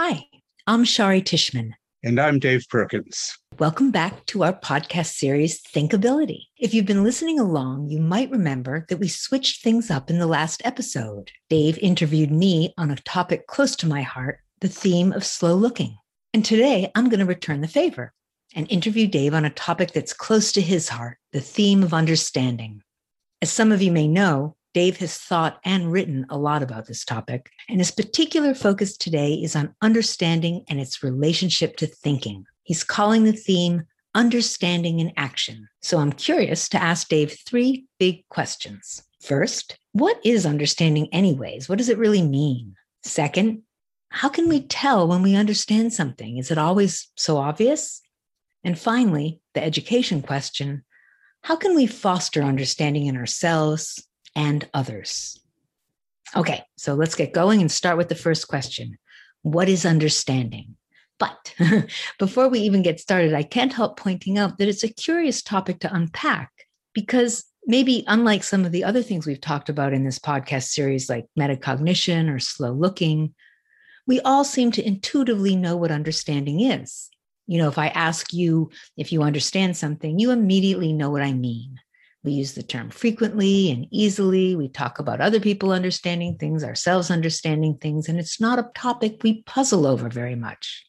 Hi, I'm Shari Tishman. And I'm Dave Perkins. Welcome back to our podcast series, Thinkability. If you've been listening along, you might remember that we switched things up in the last episode. Dave interviewed me on a topic close to my heart, the theme of slow looking. And today I'm going to return the favor and interview Dave on a topic that's close to his heart, the theme of understanding. As some of you may know, Dave has thought and written a lot about this topic, and his particular focus today is on understanding and its relationship to thinking. He's calling the theme Understanding in Action. So I'm curious to ask Dave three big questions. First, what is understanding, anyways? What does it really mean? Second, how can we tell when we understand something? Is it always so obvious? And finally, the education question how can we foster understanding in ourselves and others? Okay, so let's get going and start with the first question What is understanding? But before we even get started, I can't help pointing out that it's a curious topic to unpack because maybe unlike some of the other things we've talked about in this podcast series, like metacognition or slow looking, we all seem to intuitively know what understanding is. You know, if I ask you if you understand something, you immediately know what I mean. We use the term frequently and easily. We talk about other people understanding things, ourselves understanding things, and it's not a topic we puzzle over very much.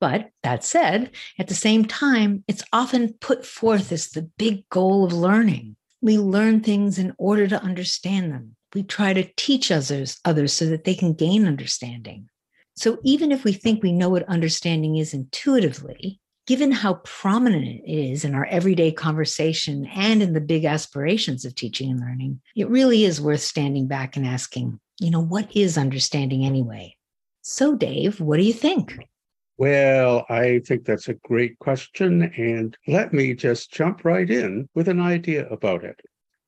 But that said, at the same time, it's often put forth as the big goal of learning. We learn things in order to understand them. We try to teach others, others so that they can gain understanding. So even if we think we know what understanding is intuitively, given how prominent it is in our everyday conversation and in the big aspirations of teaching and learning, it really is worth standing back and asking, you know, what is understanding anyway? So, Dave, what do you think? Well, I think that's a great question. And let me just jump right in with an idea about it.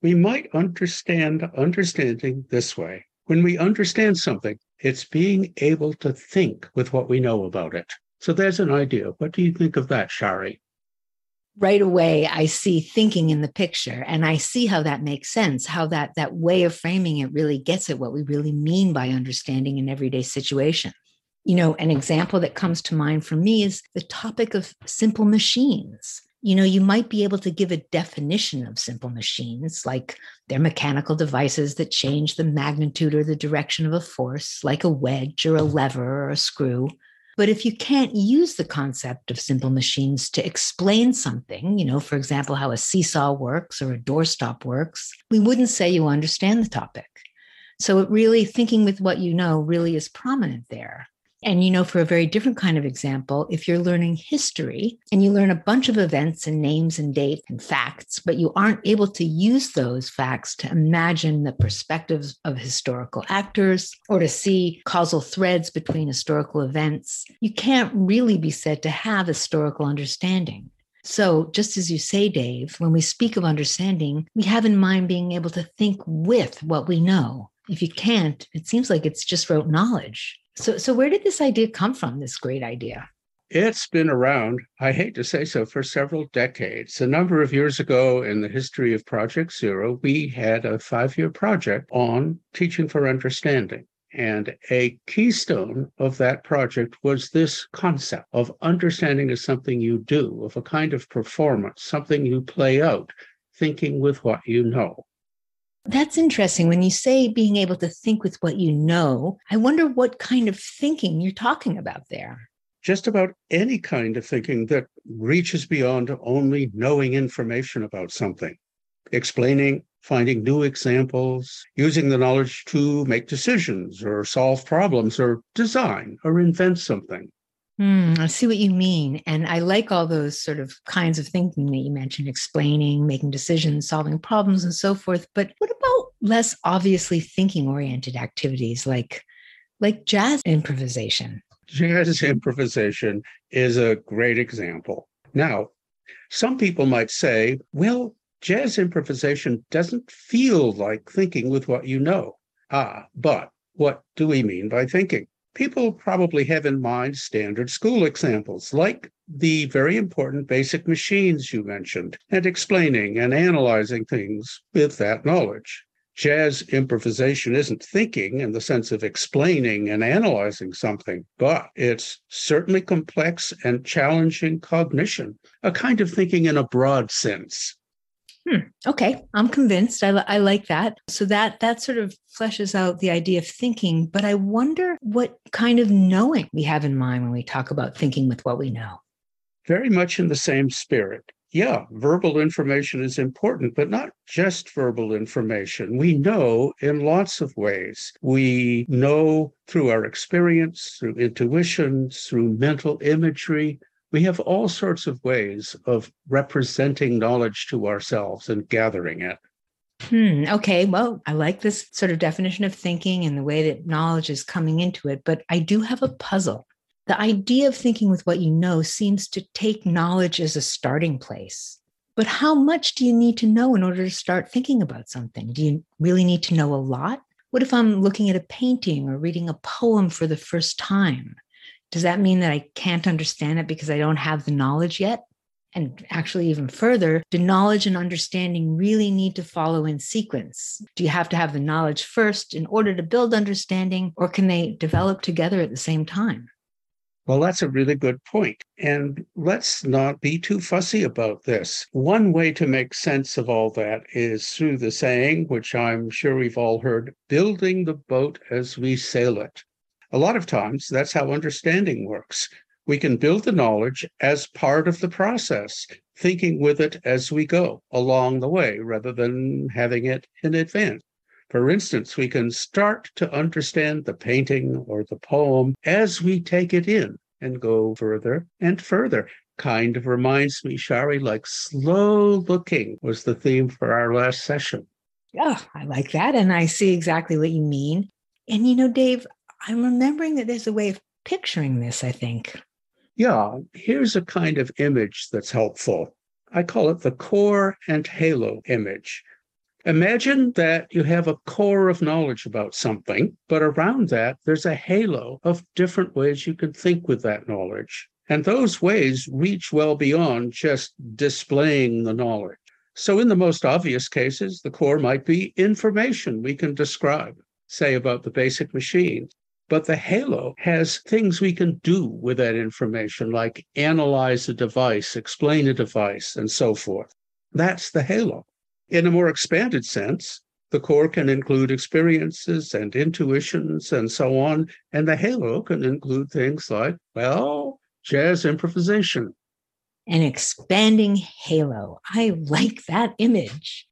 We might understand understanding this way. When we understand something, it's being able to think with what we know about it. So there's an idea. What do you think of that, Shari? Right away, I see thinking in the picture and I see how that makes sense, how that that way of framing it really gets at what we really mean by understanding an everyday situation. You know, an example that comes to mind for me is the topic of simple machines. You know, you might be able to give a definition of simple machines, like they're mechanical devices that change the magnitude or the direction of a force, like a wedge or a lever or a screw. But if you can't use the concept of simple machines to explain something, you know, for example, how a seesaw works or a doorstop works, we wouldn't say you understand the topic. So it really thinking with what you know really is prominent there. And you know, for a very different kind of example, if you're learning history and you learn a bunch of events and names and dates and facts, but you aren't able to use those facts to imagine the perspectives of historical actors or to see causal threads between historical events, you can't really be said to have historical understanding. So, just as you say, Dave, when we speak of understanding, we have in mind being able to think with what we know. If you can't, it seems like it's just rote knowledge. So, so where did this idea come from? This great idea. It's been around, I hate to say so, for several decades. A number of years ago in the history of Project Zero, we had a five year project on teaching for understanding. And a keystone of that project was this concept of understanding as something you do, of a kind of performance, something you play out, thinking with what you know. That's interesting. When you say being able to think with what you know, I wonder what kind of thinking you're talking about there. Just about any kind of thinking that reaches beyond only knowing information about something, explaining, finding new examples, using the knowledge to make decisions or solve problems or design or invent something. Mm, I see what you mean. And I like all those sort of kinds of thinking that you mentioned explaining, making decisions, solving problems, and so forth. But what about less obviously thinking oriented activities like, like jazz improvisation? Jazz improvisation is a great example. Now, some people might say, well, jazz improvisation doesn't feel like thinking with what you know. Ah, but what do we mean by thinking? People probably have in mind standard school examples like the very important basic machines you mentioned and explaining and analyzing things with that knowledge. Jazz improvisation isn't thinking in the sense of explaining and analyzing something, but it's certainly complex and challenging cognition, a kind of thinking in a broad sense. Hmm. Okay, I'm convinced. I, I like that. So that that sort of fleshes out the idea of thinking. But I wonder what kind of knowing we have in mind when we talk about thinking with what we know. Very much in the same spirit. Yeah, verbal information is important, but not just verbal information. We know in lots of ways. We know through our experience, through intuition, through mental imagery, we have all sorts of ways of representing knowledge to ourselves and gathering it. Hmm, okay, well, I like this sort of definition of thinking and the way that knowledge is coming into it, but I do have a puzzle. The idea of thinking with what you know seems to take knowledge as a starting place. But how much do you need to know in order to start thinking about something? Do you really need to know a lot? What if I'm looking at a painting or reading a poem for the first time? Does that mean that I can't understand it because I don't have the knowledge yet? And actually, even further, do knowledge and understanding really need to follow in sequence? Do you have to have the knowledge first in order to build understanding, or can they develop together at the same time? Well, that's a really good point. And let's not be too fussy about this. One way to make sense of all that is through the saying, which I'm sure we've all heard building the boat as we sail it. A lot of times, that's how understanding works. We can build the knowledge as part of the process, thinking with it as we go along the way rather than having it in advance. For instance, we can start to understand the painting or the poem as we take it in and go further and further. Kind of reminds me, Shari, like slow looking was the theme for our last session. Yeah, I like that. And I see exactly what you mean. And you know, Dave, I'm remembering that there's a way of picturing this, I think. Yeah, here's a kind of image that's helpful. I call it the core and halo image. Imagine that you have a core of knowledge about something, but around that, there's a halo of different ways you can think with that knowledge. And those ways reach well beyond just displaying the knowledge. So, in the most obvious cases, the core might be information we can describe, say about the basic machine. But the Halo has things we can do with that information, like analyze a device, explain a device, and so forth. That's the Halo. In a more expanded sense, the core can include experiences and intuitions and so on. And the halo can include things like, well, jazz improvisation. An expanding halo. I like that image.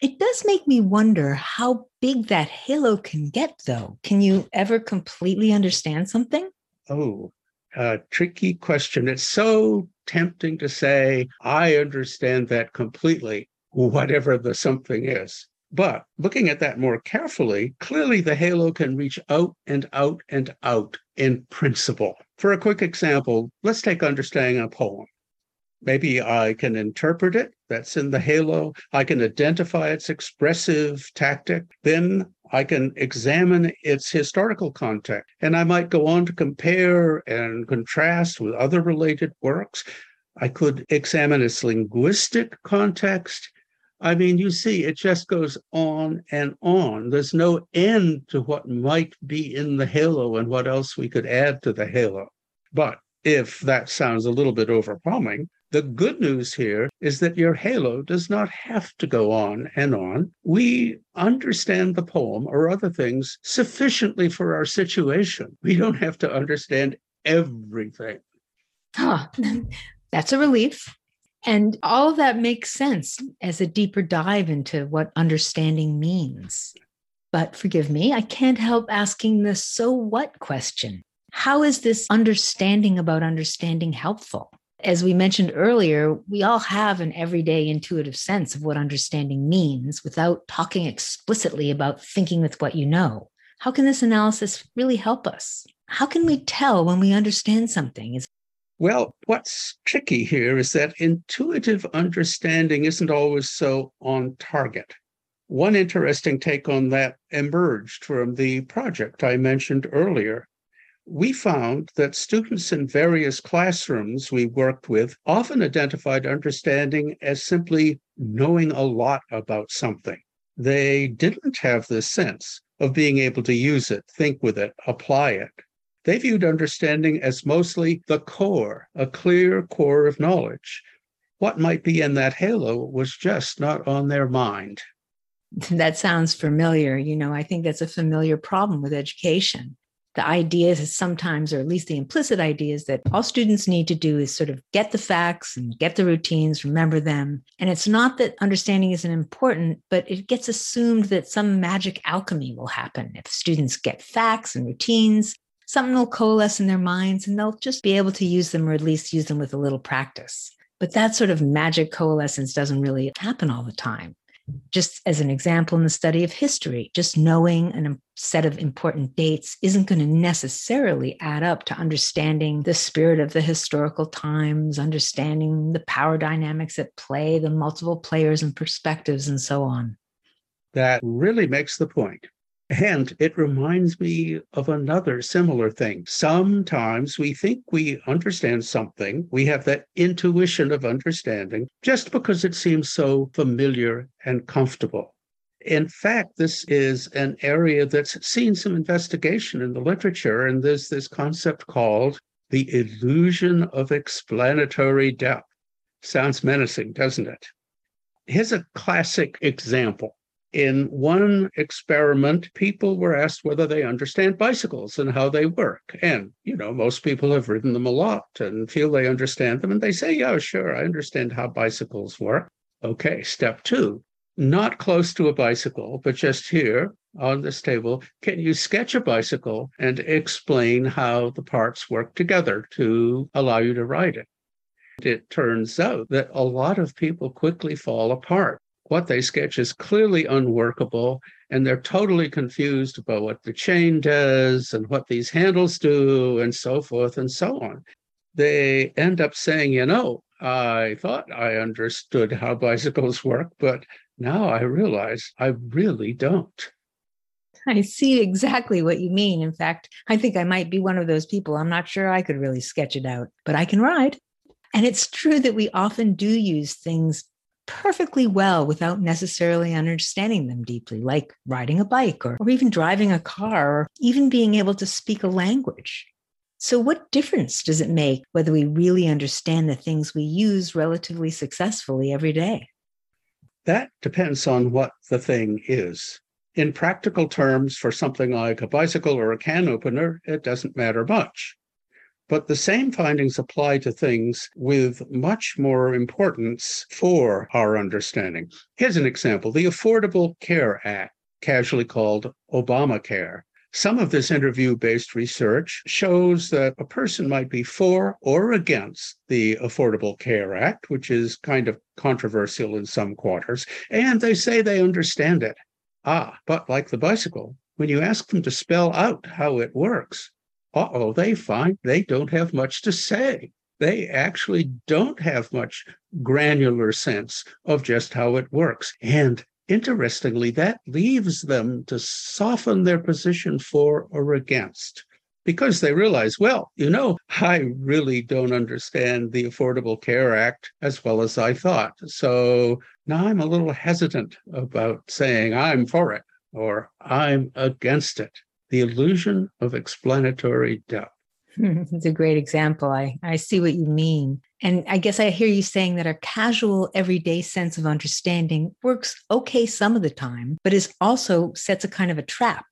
It does make me wonder how big that halo can get, though. Can you ever completely understand something? Oh, a tricky question. It's so tempting to say, I understand that completely, whatever the something is. But looking at that more carefully, clearly the halo can reach out and out and out in principle. For a quick example, let's take understanding a poem. Maybe I can interpret it. That's in the halo. I can identify its expressive tactic. Then I can examine its historical context. And I might go on to compare and contrast with other related works. I could examine its linguistic context. I mean, you see, it just goes on and on. There's no end to what might be in the halo and what else we could add to the halo. But if that sounds a little bit overwhelming, the good news here is that your halo does not have to go on and on. We understand the poem or other things sufficiently for our situation. We don't have to understand everything. Huh. That's a relief. And all of that makes sense as a deeper dive into what understanding means. But forgive me, I can't help asking the so what question. How is this understanding about understanding helpful? As we mentioned earlier, we all have an everyday intuitive sense of what understanding means without talking explicitly about thinking with what you know. How can this analysis really help us? How can we tell when we understand something? Is well, what's tricky here is that intuitive understanding isn't always so on target. One interesting take on that emerged from the project I mentioned earlier we found that students in various classrooms we worked with often identified understanding as simply knowing a lot about something. They didn't have this sense of being able to use it, think with it, apply it. They viewed understanding as mostly the core, a clear core of knowledge. What might be in that halo was just not on their mind. That sounds familiar. You know, I think that's a familiar problem with education. The ideas is sometimes, or at least the implicit ideas that all students need to do is sort of get the facts and get the routines, remember them. And it's not that understanding isn't important, but it gets assumed that some magic alchemy will happen. If students get facts and routines, something will coalesce in their minds and they'll just be able to use them or at least use them with a little practice. But that sort of magic coalescence doesn't really happen all the time. Just as an example, in the study of history, just knowing a set of important dates isn't going to necessarily add up to understanding the spirit of the historical times, understanding the power dynamics at play, the multiple players and perspectives, and so on. That really makes the point. And it reminds me of another similar thing. Sometimes we think we understand something, we have that intuition of understanding just because it seems so familiar and comfortable. In fact, this is an area that's seen some investigation in the literature, and there's this concept called the illusion of explanatory depth. Sounds menacing, doesn't it? Here's a classic example in one experiment, people were asked whether they understand bicycles and how they work. And, you know, most people have ridden them a lot and feel they understand them. And they say, yeah, sure, I understand how bicycles work. Okay, step two, not close to a bicycle, but just here on this table, can you sketch a bicycle and explain how the parts work together to allow you to ride it? It turns out that a lot of people quickly fall apart what they sketch is clearly unworkable and they're totally confused about what the chain does and what these handles do and so forth and so on. They end up saying, you know, I thought I understood how bicycles work, but now I realize I really don't. I see exactly what you mean. In fact, I think I might be one of those people. I'm not sure I could really sketch it out, but I can ride. And it's true that we often do use things perfectly well without necessarily understanding them deeply, like riding a bike or, or even driving a car or even being able to speak a language. So, what difference does it make whether we really understand the things we use relatively successfully every day? That depends on what the thing is. In practical terms, for something like a bicycle or a can opener, it doesn't matter much. But the same findings apply to things with much more importance for our understanding. Here's an example the Affordable Care Act, casually called Obamacare. Some of this interview based research shows that a person might be for or against the Affordable Care Act, which is kind of controversial in some quarters, and they say they understand it. Ah, but like the bicycle, when you ask them to spell out how it works, uh-oh, they find they don't have much to say. They actually don't have much granular sense of just how it works. And interestingly, that leaves them to soften their position for or against because they realize, well, you know, I really don't understand the Affordable Care Act as well as I thought. So now I'm a little hesitant about saying I'm for it or I'm against it the illusion of explanatory depth. It's a great example. I, I see what you mean. And I guess I hear you saying that our casual, everyday sense of understanding works okay some of the time, but is also sets a kind of a trap,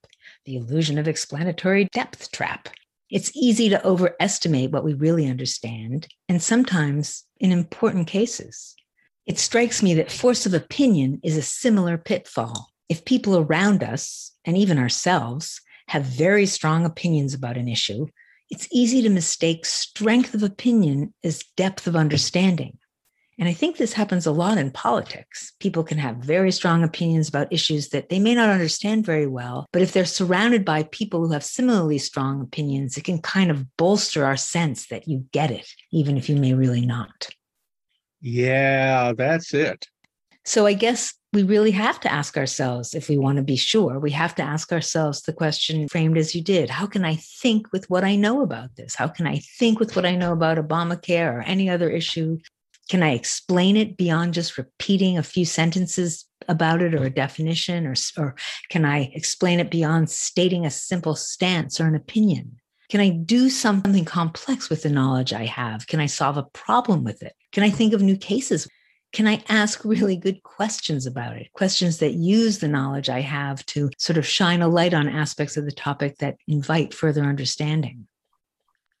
the illusion of explanatory depth trap. It's easy to overestimate what we really understand, and sometimes in important cases. It strikes me that force of opinion is a similar pitfall. If people around us, and even ourselves, have very strong opinions about an issue, it's easy to mistake strength of opinion as depth of understanding. And I think this happens a lot in politics. People can have very strong opinions about issues that they may not understand very well, but if they're surrounded by people who have similarly strong opinions, it can kind of bolster our sense that you get it, even if you may really not. Yeah, that's it. So I guess we really have to ask ourselves if we want to be sure. We have to ask ourselves the question framed as you did How can I think with what I know about this? How can I think with what I know about Obamacare or any other issue Can I explain it beyond just repeating a few sentences about it or a definition? Or, or can I explain it beyond stating a simple stance or an opinion? Can I do something complex with the knowledge I have? Can I solve a problem with it? Can I think of new cases? Can I ask really good questions about it? Questions that use the knowledge I have to sort of shine a light on aspects of the topic that invite further understanding.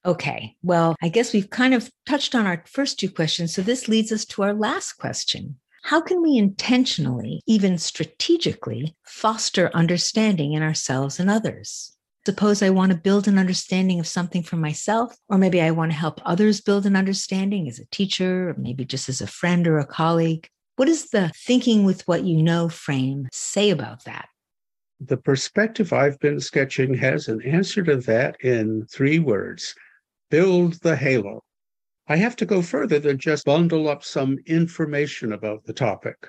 Okay, well, I guess we've kind of touched on our first two questions. So this leads us to our last question. How can we intentionally, even strategically, foster understanding in ourselves and others? Suppose I want to build an understanding of something for myself, or maybe I want to help others build an understanding as a teacher, or maybe just as a friend or a colleague. What does the thinking with what you know frame say about that? The perspective I've been sketching has an answer to that in three words build the halo. I have to go further than just bundle up some information about the topic.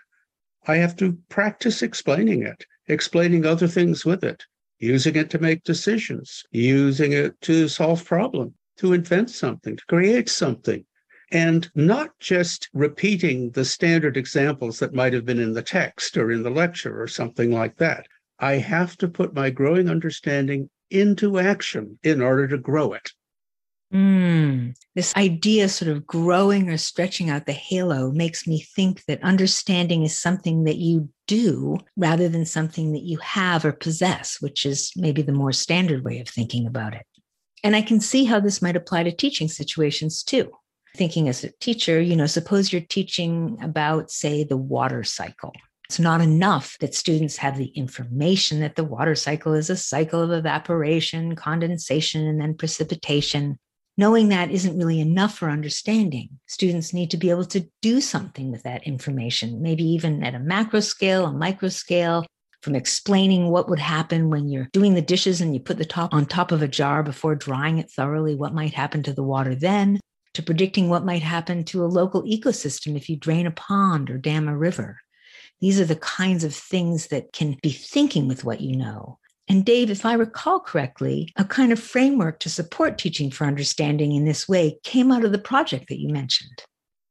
I have to practice explaining it, explaining other things with it, using it to make decisions, using it to solve problems, to invent something, to create something. And not just repeating the standard examples that might have been in the text or in the lecture or something like that. I have to put my growing understanding into action in order to grow it. Mm, this idea, sort of growing or stretching out the halo, makes me think that understanding is something that you do rather than something that you have or possess, which is maybe the more standard way of thinking about it. And I can see how this might apply to teaching situations too. Thinking as a teacher, you know, suppose you're teaching about, say, the water cycle. It's not enough that students have the information that the water cycle is a cycle of evaporation, condensation, and then precipitation knowing that isn't really enough for understanding. Students need to be able to do something with that information, maybe even at a macro scale, a micro scale, from explaining what would happen when you're doing the dishes and you put the top on top of a jar before drying it thoroughly, what might happen to the water then, to predicting what might happen to a local ecosystem if you drain a pond or dam a river. These are the kinds of things that can be thinking with what you know. And Dave, if I recall correctly, a kind of framework to support teaching for understanding in this way came out of the project that you mentioned.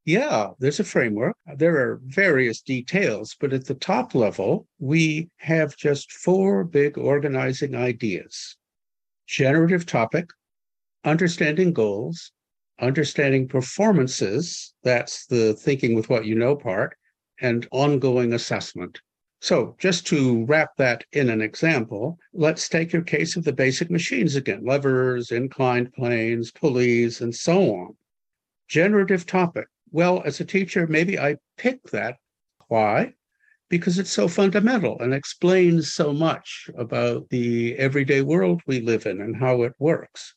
Yeah, there's a framework. There are various details, but at the top level, we have just four big organizing ideas generative topic, understanding goals, understanding performances that's the thinking with what you know part, and ongoing assessment. So, just to wrap that in an example, let's take your case of the basic machines again levers, inclined planes, pulleys, and so on. Generative topic. Well, as a teacher, maybe I pick that. Why? Because it's so fundamental and explains so much about the everyday world we live in and how it works.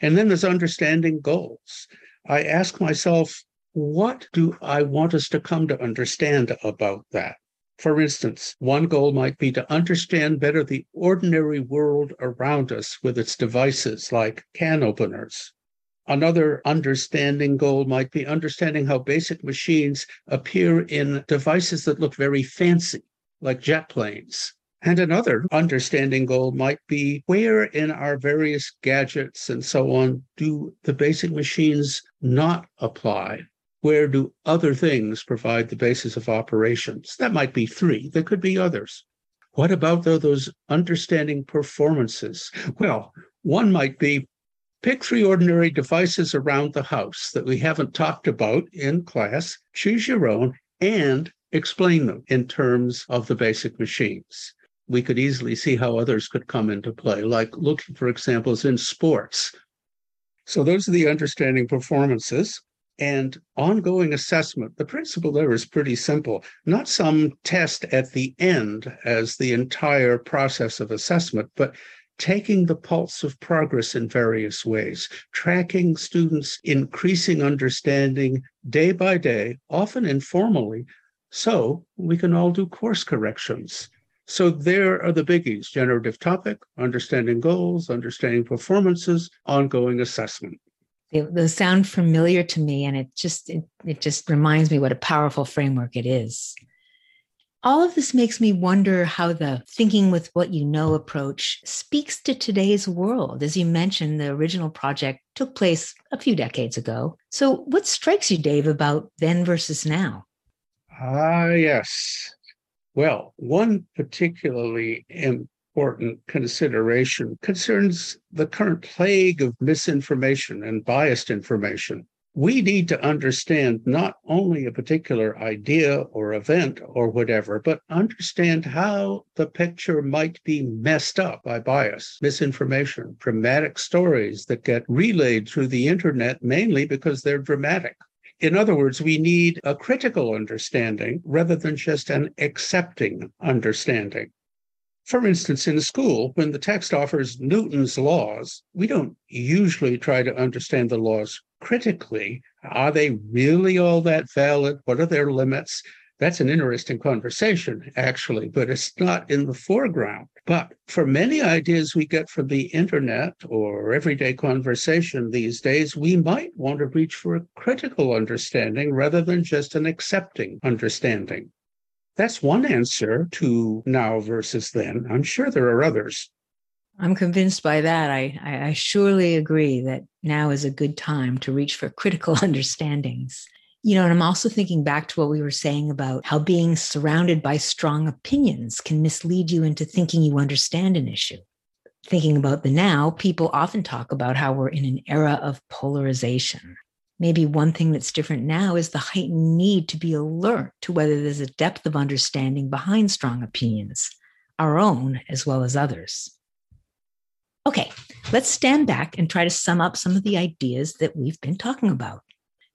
And then there's understanding goals. I ask myself, what do I want us to come to understand about that? For instance, one goal might be to understand better the ordinary world around us with its devices like can openers. Another understanding goal might be understanding how basic machines appear in devices that look very fancy, like jet planes. And another understanding goal might be where in our various gadgets and so on do the basic machines not apply? Where do other things provide the basis of operations? That might be three, there could be others. What about those understanding performances? Well, one might be pick three ordinary devices around the house that we haven't talked about in class, choose your own, and explain them in terms of the basic machines. We could easily see how others could come into play, like looking for examples in sports. So those are the understanding performances and ongoing assessment. The principle there is pretty simple, not some test at the end as the entire process of assessment, but taking the pulse of progress in various ways, tracking students' increasing understanding day by day, often informally, so we can all do course corrections. So there are the biggies generative topic, understanding goals, understanding performances, ongoing assessment. They, sound familiar to me, and it just it, it just reminds me what a powerful framework it is. all of this makes me wonder how the thinking with what you know approach speaks to today's world. As you mentioned, the original project took place a few decades ago. So, what strikes you, Dave, about then versus now? Ah, yes. Well, one particularly important consideration concerns the current plague of misinformation and biased information we need to understand not only a particular idea or event or whatever, but understand how the picture might be messed up by bias, misinformation, dramatic stories that get relayed through the internet mainly because they're dramatic. In other words, we need a critical understanding rather than just an accepting understanding. For instance, in school, when the text offers Newton's laws, we don't usually try to understand the laws critically, are they really all that valid? What are their limits? That's an interesting conversation, actually, but it's not in the foreground. But for many ideas we get from the internet or everyday conversation these days, we might want to reach for a critical understanding rather than just an accepting understanding. That's one answer to now versus then. I'm sure there are others. I'm convinced by that. I, I, I, surely agree that now is a good time to reach for critical understandings. You know, and I'm also thinking back to what we were saying about how being surrounded by strong opinions can mislead you into thinking you understand an issue. Thinking about the now, people often talk about how we're in an era of polarization. Maybe one thing that's different now is the heightened need to be alert to whether there's a depth of understanding behind strong opinions, our own as well as others. Okay, let's stand back and try to sum up some of the ideas that we've been talking about.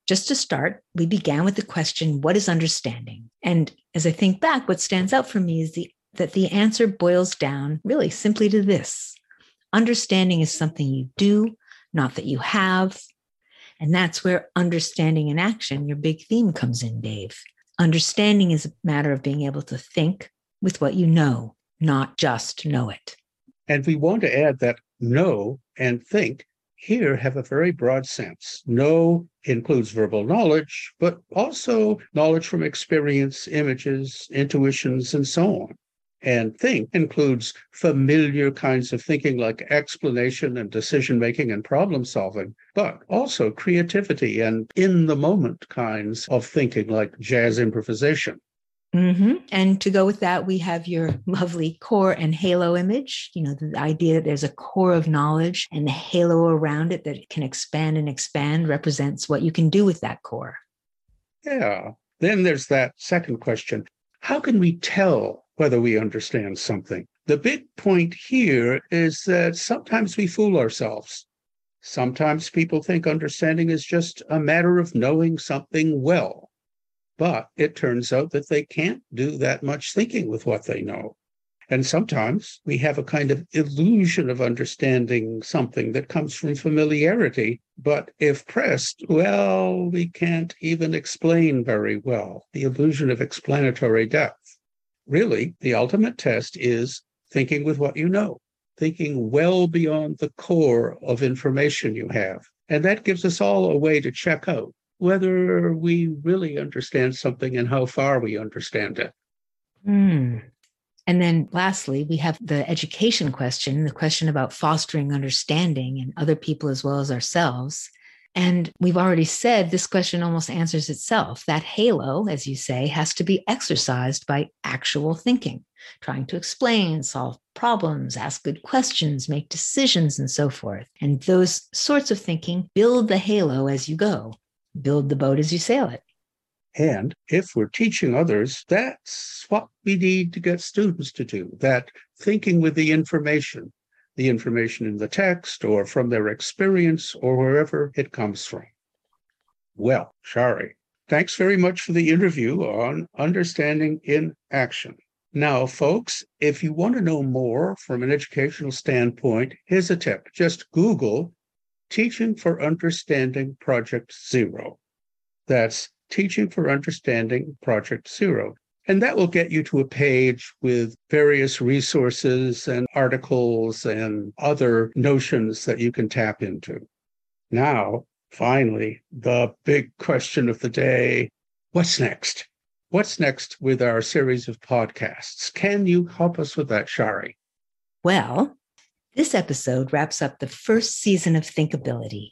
Just to start, we began with the question, what is understanding? And as I think back, what stands out for me is the, that the answer boils down really simply to this understanding is something you do, not that you have. And that's where understanding and action, your big theme, comes in, Dave. Understanding is a matter of being able to think with what you know, not just know it. And we want to add that know and think here have a very broad sense. Know includes verbal knowledge, but also knowledge from experience, images, intuitions, and so on. And think includes familiar kinds of thinking like explanation and decision making and problem solving, but also creativity and in the moment kinds of thinking like jazz improvisation. Mm-hmm. And to go with that, we have your lovely core and halo image. You know, the idea that there's a core of knowledge and the halo around it that can expand and expand represents what you can do with that core. Yeah. Then there's that second question How can we tell whether we understand something? The big point here is that sometimes we fool ourselves. Sometimes people think understanding is just a matter of knowing something well. But it turns out that they can't do that much thinking with what they know. And sometimes we have a kind of illusion of understanding something that comes from familiarity. But if pressed, well, we can't even explain very well the illusion of explanatory depth. Really, the ultimate test is thinking with what you know, thinking well beyond the core of information you have. And that gives us all a way to check out whether we really understand something and how far we understand it. Mm. And then lastly, we have the education question, the question about fostering understanding in other people as well as ourselves. And we've already said this question almost answers itself. That halo, as you say, has to be exercised by actual thinking, trying to explain, solve problems, ask good questions, make decisions, and so forth. And those sorts of thinking build the halo as you go build the boat as you sail it. And if we're teaching others, that's what we need to get students to do that thinking with the information, the information in the text or from their experience or wherever it comes from. Well, Shari, thanks very much for the interview on understanding in action. Now, folks, if you want to know more from an educational standpoint, here's a tip just Google Teaching for Understanding Project Zero. That's Teaching for Understanding Project Zero. And that will get you to a page with various resources and articles and other notions that you can tap into. Now, finally, the big question of the day what's next? What's next with our series of podcasts? Can you help us with that, Shari? Well, this episode wraps up the first season of Thinkability.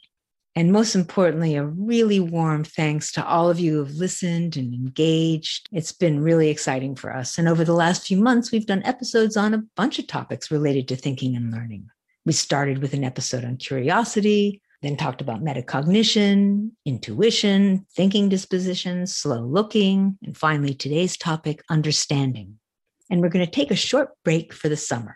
And most importantly, a really warm thanks to all of you who have listened and engaged. It's been really exciting for us. And over the last few months, we've done episodes on a bunch of topics related to thinking and learning. We started with an episode on curiosity, then talked about metacognition, intuition, thinking dispositions, slow looking, and finally today's topic, understanding. And we're going to take a short break for the summer.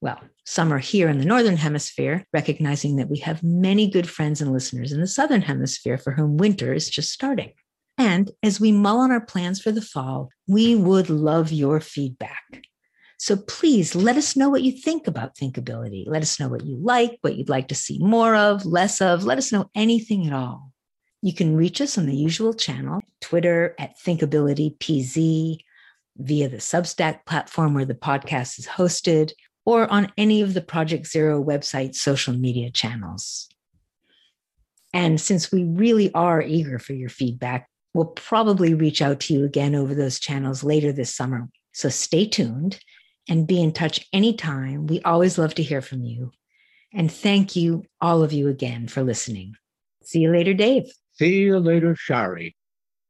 Well, summer here in the Northern Hemisphere, recognizing that we have many good friends and listeners in the Southern Hemisphere for whom winter is just starting. And as we mull on our plans for the fall, we would love your feedback. So please let us know what you think about thinkability. Let us know what you like, what you'd like to see more of, less of. Let us know anything at all. You can reach us on the usual channel Twitter at ThinkabilityPZ, via the Substack platform where the podcast is hosted, or on any of the Project Zero website social media channels. And since we really are eager for your feedback, we'll probably reach out to you again over those channels later this summer. So stay tuned and be in touch anytime. We always love to hear from you. And thank you, all of you, again for listening. See you later, Dave. See you later, Shari.